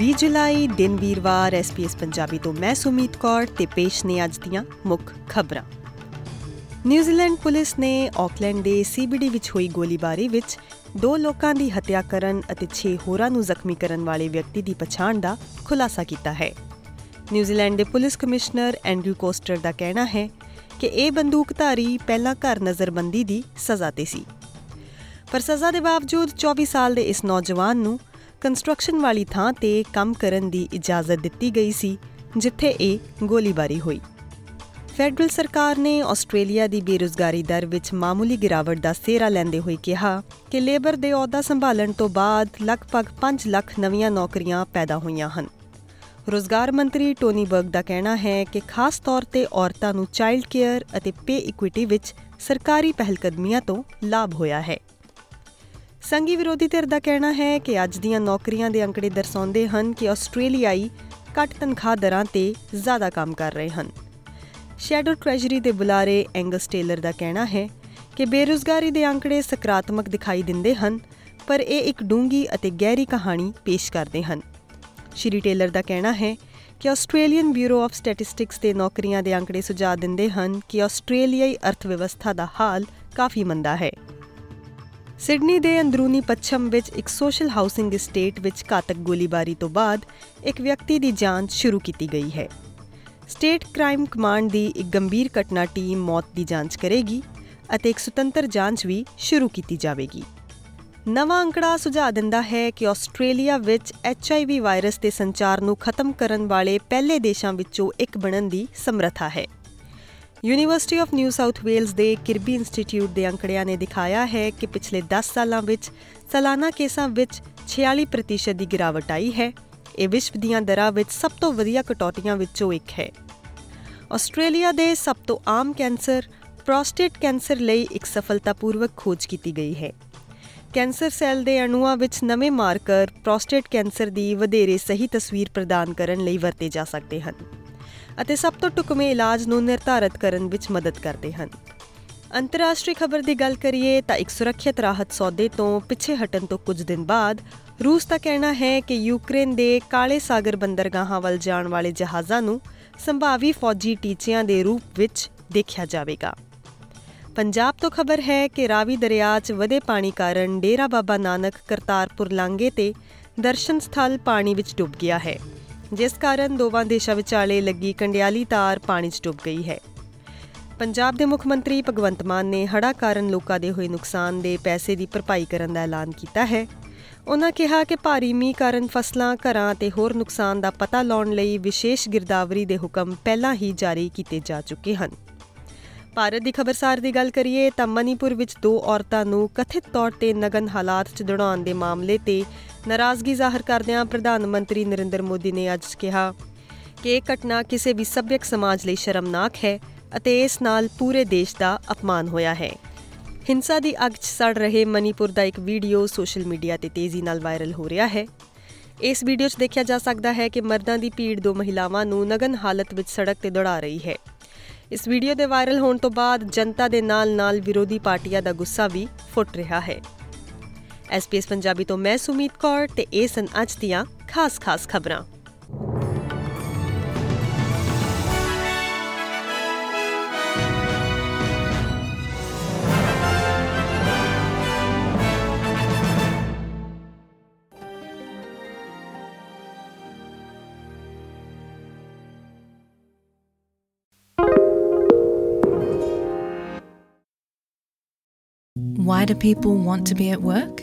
20 ਜੁਲਾਈ ਦਿਨ ਵੀਰਵਾਰ ਐਸਪੀਐਸ ਪੰਜਾਬੀ ਤੋਂ ਮੈਂ ਸੁਮੀਤ ਕੌਰ ਤੇ ਪੇਸ਼ ਨੇ ਅੱਜ ਦੀਆਂ ਮੁੱਖ ਖਬਰਾਂ। ਨਿਊਜ਼ੀਲੈਂਡ ਪੁਲਿਸ ਨੇ ਆਕਲੈਂਡ ਦੇ ਸੀਬੀਡੀ ਵਿੱਚ ਹੋਈ ਗੋਲੀਬਾਰੀ ਵਿੱਚ ਦੋ ਲੋਕਾਂ ਦੀ ਹੱਤਿਆ ਕਰਨ ਅਤੇ 6 ਹੋਰਾਂ ਨੂੰ ਜ਼ਖਮੀ ਕਰਨ ਵਾਲੇ ਵਿਅਕਤੀ ਦੀ ਪਛਾਣ ਦਾ ਖੁਲਾਸਾ ਕੀਤਾ ਹੈ। ਨਿਊਜ਼ੀਲੈਂਡ ਦੇ ਪੁਲਿਸ ਕਮਿਸ਼ਨਰ ਐਂਡਰੂ ਕੋਸਟਰ ਦਾ ਕਹਿਣਾ ਹੈ ਕਿ ਇਹ ਬੰਦੂਕਧਾਰੀ ਪਹਿਲਾਂ ਘਰ ਨਜ਼ਰਬੰਦੀ ਦੀ ਸਜ਼ਾ ਤੇ ਸੀ। ਪਰ ਸਜ਼ਾ ਦੇ ਬਾਵਜੂਦ 24 ਸਾਲ ਦੇ ਇਸ ਨੌਜਵਾਨ ਨੂੰ ਕੰਸਟਰਕਸ਼ਨ ਵਾਲੀ ਥਾਂ ਤੇ ਕੰਮ ਕਰਨ ਦੀ ਇਜਾਜ਼ਤ ਦਿੱਤੀ ਗਈ ਸੀ, ਜਿੱਥੇ ਇਹ ਗੋਲੀਬਾਰੀ ਹੋਈ। ਫੈਡਰਲ ਸਰਕਾਰ ਨੇ ਆਸਟ੍ਰੇਲੀਆ ਦੀ ਬੇਰੁਜ਼ਗਾਰੀ ਦਰ ਵਿੱਚ ਮਾਮੂਲੀ ਗਿਰਾਵਟ ਦਾ ਸੇਰਾ ਲੈਂਦੇ ਹੋਏ ਕਿਹਾ ਕਿ ਲੇਬਰ ਦੇ ਅਹੁਦਾ ਸੰਭਾਲਣ ਤੋਂ ਬਾਅਦ ਲਗਭਗ 5 ਲੱਖ ਨਵੀਆਂ ਨੌਕਰੀਆਂ ਪੈਦਾ ਹੋਈਆਂ ਹਨ। ਰੋਜ਼ਗਾਰ ਮੰਤਰੀ ਟੋਨੀ ਬਰਗ ਦਾ ਕਹਿਣਾ ਹੈ ਕਿ ਖਾਸ ਤੌਰ ਤੇ ਔਰਤਾਂ ਨੂੰ ਚਾਈਲਡ ਕੇਅਰ ਅਤੇ ਪੇ ਇਕੁਇਟੀ ਵਿੱਚ ਸਰਕਾਰੀ ਪਹਿਲਕਦਮੀਆਂ ਤੋਂ ਲਾਭ ਹੋਇਆ ਹੈ। ਸੰਗੀ ਵਿਰੋਧੀ ਧਿਰ ਦਾ ਕਹਿਣਾ ਹੈ ਕਿ ਅੱਜ ਦੀਆਂ ਨੌਕਰੀਆਂ ਦੇ ਅੰਕੜੇ ਦਰਸਾਉਂਦੇ ਹਨ ਕਿ ਆਸਟ੍ਰੇਲੀਆਈ ਘੱਟ ਤਨਖਾਹ ਦਰਾਂ ਤੇ ਜ਼ਿਆਦਾ ਕੰਮ ਕਰ ਰਹੇ ਹਨ। ਸ਼ੈਡੋ ਟ੍ਰੈਜਰੀ ਦੇ ਬੁਲਾਰੇ ਐਂਗਸ ਟੇਲਰ ਦਾ ਕਹਿਣਾ ਹੈ ਕਿ ਬੇਰੁਜ਼ਗਾਰੀ ਦੇ ਅੰਕੜੇ ਸਕਾਰਾਤਮਕ ਦਿਖਾਈ ਦਿੰਦੇ ਹਨ, ਪਰ ਇਹ ਇੱਕ ਡੂੰਗੀ ਅਤੇ ਗਹਿਰੀ ਕਹਾਣੀ ਪੇਸ਼ ਕਰਦੇ ਹਨ। ਸ਼੍ਰੀ ਟੇਲਰ ਦਾ ਕਹਿਣਾ ਹੈ ਕਿ ਆਸਟ੍ਰੇਲੀਅਨ ਬਿਊਰੋ ਆਫ ਸਟੈਟਿਸਟਿਕਸ ਦੇ ਨੌਕਰੀਆਂ ਦੇ ਅੰਕੜੇ ਸੁਝਾਅ ਦਿੰਦੇ ਹਨ ਕਿ ਆਸਟ੍ਰੇਲੀਆਈ ਅਰਥਵਿਵਸਥਾ ਦਾ ਹਾਲ ਕਾਫੀ ਮੰਦਾ ਹੈ। ਸਿਡਨੀ ਦੇ ਅੰਦਰੂਨੀ ਪੱਛਮ ਵਿੱਚ ਇੱਕ ਸੋਸ਼ਲ ਹਾਊਸਿੰਗ estate ਵਿੱਚ ਘਾਤਕ ਗੋਲੀਬਾਰੀ ਤੋਂ ਬਾਅਦ ਇੱਕ ਵਿਅਕਤੀ ਦੀ ਜਾਂਚ ਸ਼ੁਰੂ ਕੀਤੀ ਗਈ ਹੈ। ਸਟੇਟ ਕ੍ਰਾਈਮ ਕਮਾਂਡ ਦੀ ਇੱਕ ਗੰਭੀਰ ਘਟਨਾ ਟੀਮ ਮੌਤ ਦੀ ਜਾਂਚ ਕਰੇਗੀ ਅਤੇ ਇੱਕ ਸੁਤੰਤਰ ਜਾਂਚ ਵੀ ਸ਼ੁਰੂ ਕੀਤੀ ਜਾਵੇਗੀ। ਨਵਾਂ ਅੰਕੜਾ ਸੁਝਾਅ ਦਿੰਦਾ ਹੈ ਕਿ ਆਸਟ੍ਰੇਲੀਆ ਵਿੱਚ HIV ਵਾਇਰਸ ਦੇ ਸੰਚਾਰ ਨੂੰ ਖਤਮ ਕਰਨ ਵਾਲੇ ਪਹਿਲੇ ਦੇਸ਼ਾਂ ਵਿੱਚੋਂ ਇੱਕ ਬਣਨ ਦੀ ਸਮਰੱਥਾ ਹੈ। University of New South Wales ਦੇ ਕਿਰਬੀ ਇੰਸਟੀਚਿਊਟ ਦੇ ਅੰਕੜਿਆਂ ਨੇ ਦਿਖਾਇਆ ਹੈ ਕਿ ਪਿਛਲੇ 10 ਸਾਲਾਂ ਵਿੱਚ ਸਾਲਾਨਾ ਕੇਸਾਂ ਵਿੱਚ 46% ਦੀ ਗਿਰਾਵਟ ਆਈ ਹੈ। ਇਹ ਵਿਸ਼ਵ ਦੀਆਂ ਦਰਾਂ ਵਿੱਚ ਸਭ ਤੋਂ ਵਧੀਆ ਕਟੌਤੀਆਂ ਵਿੱਚੋਂ ਇੱਕ ਹੈ। ਆਸਟ੍ਰੇਲੀਆ ਦੇ ਸਭ ਤੋਂ ਆਮ ਕੈਂਸਰ ਪ੍ਰੋਸਟੇਟ ਕੈਂਸਰ ਲਈ ਇੱਕ ਸਫਲਤਾਪੂਰਵਕ ਖੋਜ ਕੀਤੀ ਗਈ ਹੈ। ਕੈਂਸਰ ਸੈੱਲ ਦੇ ਅਣੂਆਂ ਵਿੱਚ ਨਵੇਂ ਮਾਰਕਰ ਪ੍ਰੋਸਟੇਟ ਕੈਂਸਰ ਦੀ ਵਧੇਰੇ ਸਹੀ ਤਸਵੀਰ ਪ੍ਰਦਾਨ ਕਰਨ ਲਈ ਵਰਤੇ ਜਾ ਸਕਦੇ ਹਨ। ਅਤੇ ਸਭ ਤੋਂ ਟੁਕਮੇ ਇਲਾਜ ਨੂੰ ਨਿਰਧਾਰਤ ਕਰਨ ਵਿੱਚ ਮਦਦ ਕਰਦੇ ਹਨ। ਅੰਤਰਰਾਸ਼ਟਰੀ ਖਬਰ ਦੀ ਗੱਲ ਕਰੀਏ ਤਾਂ ਇੱਕ ਸੁਰੱਖਿਅਤ ਰਾਹਤ ਸੌਦੇ ਤੋਂ ਪਿੱਛੇ ਹਟਣ ਤੋਂ ਕੁਝ ਦਿਨ ਬਾਅਦ ਰੂਸ ਦਾ ਕਹਿਣਾ ਹੈ ਕਿ ਯੂਕਰੇਨ ਦੇ ਕਾਲੇ ਸਾਗਰ ਬੰਦਰਗਾਹਾਂ ਵੱਲ ਜਾਣ ਵਾਲੇ ਜਹਾਜ਼ਾਂ ਨੂੰ ਸੰਭਾਵੀ ਫੌਜੀ ਟੀਚਿਆਂ ਦੇ ਰੂਪ ਵਿੱਚ ਦੇਖਿਆ ਜਾਵੇਗਾ। ਪੰਜਾਬ ਤੋਂ ਖਬਰ ਹੈ ਕਿ ਰਾਵੀ ਦਰਿਆ 'ਚ ਵਧੇ ਪਾਣੀ ਕਾਰਨ ਡੇਰਾ ਬਾਬਾ ਨਾਨਕ ਕਰਤਾਰਪੁਰ ਲਾਂਗੇ ਤੇ ਦਰਸ਼ਨ ਸਥਲ ਪਾਣੀ ਵਿੱਚ ਡੁੱਬ ਗਿਆ ਹੈ। ਜਿਸ ਕਾਰਨ ਦੋਵਾਂ ਦੇਸ਼ਾਂ ਵਿਚਾਲੇ ਲੱਗੀ ਕੰਡਿਆਲੀ ਤਾਰ ਪਾਣੀ 'ਚ ਡੁੱਬ ਗਈ ਹੈ। ਪੰਜਾਬ ਦੇ ਮੁੱਖ ਮੰਤਰੀ ਭਗਵੰਤ ਮਾਨ ਨੇ ਹੜ੍ਹਾਂ ਕਾਰਨ ਲੋਕਾਂ ਦੇ ਹੋਏ ਨੁਕਸਾਨ ਦੇ ਪੈਸੇ ਦੀ ਭਰਪਾਈ ਕਰਨ ਦਾ ਐਲਾਨ ਕੀਤਾ ਹੈ। ਉਹਨਾਂ ਕਿਹਾ ਕਿ ਭਾਰੀ ਮੀਂਹ ਕਾਰਨ ਫਸਲਾਂ, ਘਰਾਂ ਤੇ ਹੋਰ ਨੁਕਸਾਨ ਦਾ ਪਤਾ ਲਾਉਣ ਲਈ ਵਿਸ਼ੇਸ਼ ਗਿਰਦਾਵਰੀ ਦੇ ਹੁਕਮ ਪਹਿਲਾਂ ਹੀ ਜਾਰੀ ਕੀਤੇ ਜਾ ਚੁੱਕੇ ਹਨ। ਭਾਰਤ ਦੀ ਖਬਰਸਾਰ ਦੀ ਗੱਲ ਕਰੀਏ ਤਾਂ ਮਨੀਪੁਰ ਵਿੱਚ ਦੋ ਔਰਤਾਂ ਨੂੰ ਕਥਿਤ ਤੌਰ ਤੇ ਨਗਨ ਹਾਲਾਤ 'ਚ ਦੜਾਉਣ ਦੇ ਮਾਮਲੇ ਤੇ ਨਾਰਾਜ਼ਗੀ ਜ਼ਾਹਰ ਕਰਦਿਆਂ ਪ੍ਰਧਾਨ ਮੰਤਰੀ ਨਰਿੰਦਰ ਮੋਦੀ ਨੇ ਅੱਜ ਕਿਹਾ ਕਿ ਇਹ ਘਟਨਾ ਕਿਸੇ ਵੀ ਸੱਭਿਅਕ ਸਮਾਜ ਲਈ ਸ਼ਰਮਨਾਕ ਹੈ ਅਤੇ ਇਸ ਨਾਲ ਪੂਰੇ ਦੇਸ਼ ਦਾ ਅਪਮਾਨ ਹੋਇਆ ਹੈ। ਹਿੰਸਾ ਦੀ ਅੱਗ 'ਚ ਸੜ ਰਹੇ ਮਨੀਪੁਰ ਦਾ ਇੱਕ ਵੀਡੀਓ ਸੋਸ਼ਲ ਮੀਡੀਆ ਤੇ ਤੇਜ਼ੀ ਨਾਲ ਵਾਇਰਲ ਹੋ ਰਿਹਾ ਹੈ। ਇਸ ਵੀਡੀਓ 'ਚ ਦੇਖਿਆ ਜਾ ਸਕਦਾ ਹੈ ਕਿ ਮਰਦਾਂ ਦੀ ਭੀੜ ਦੋ ਮਹਿਲਾਵਾਂ ਨੂੰ ਨਗਨ ਹਾਲਤ ਵਿੱਚ ਸੜਕ ਤੇ ਦੌੜਾ ਰਹੀ ਹੈ। ਇਸ ਵੀਡੀਓ ਦੇ ਵਾਇਰਲ ਹੋਣ ਤੋਂ ਬਾਅਦ ਜਨਤਾ ਦੇ ਨਾਲ-ਨਾਲ ਵਿਰੋਧੀ ਪਾਰਟੀਆਂ ਦਾ ਗੁੱਸਾ ਵੀ ਫੁੱਟ ਰਿਹਾ ਹੈ। ਐਸਪੀਐਸ ਪੰਜਾਬੀ ਤੋਂ ਮੈਂ ਸੁਮੀਤ ਕੌਰ ਤੇ ਇਹ ਸਨ ਅੱਜ ਦੀਆਂ ਖਾਸ-ਖਾਸ ਖਬਰਾਂ Why do people want to be at work?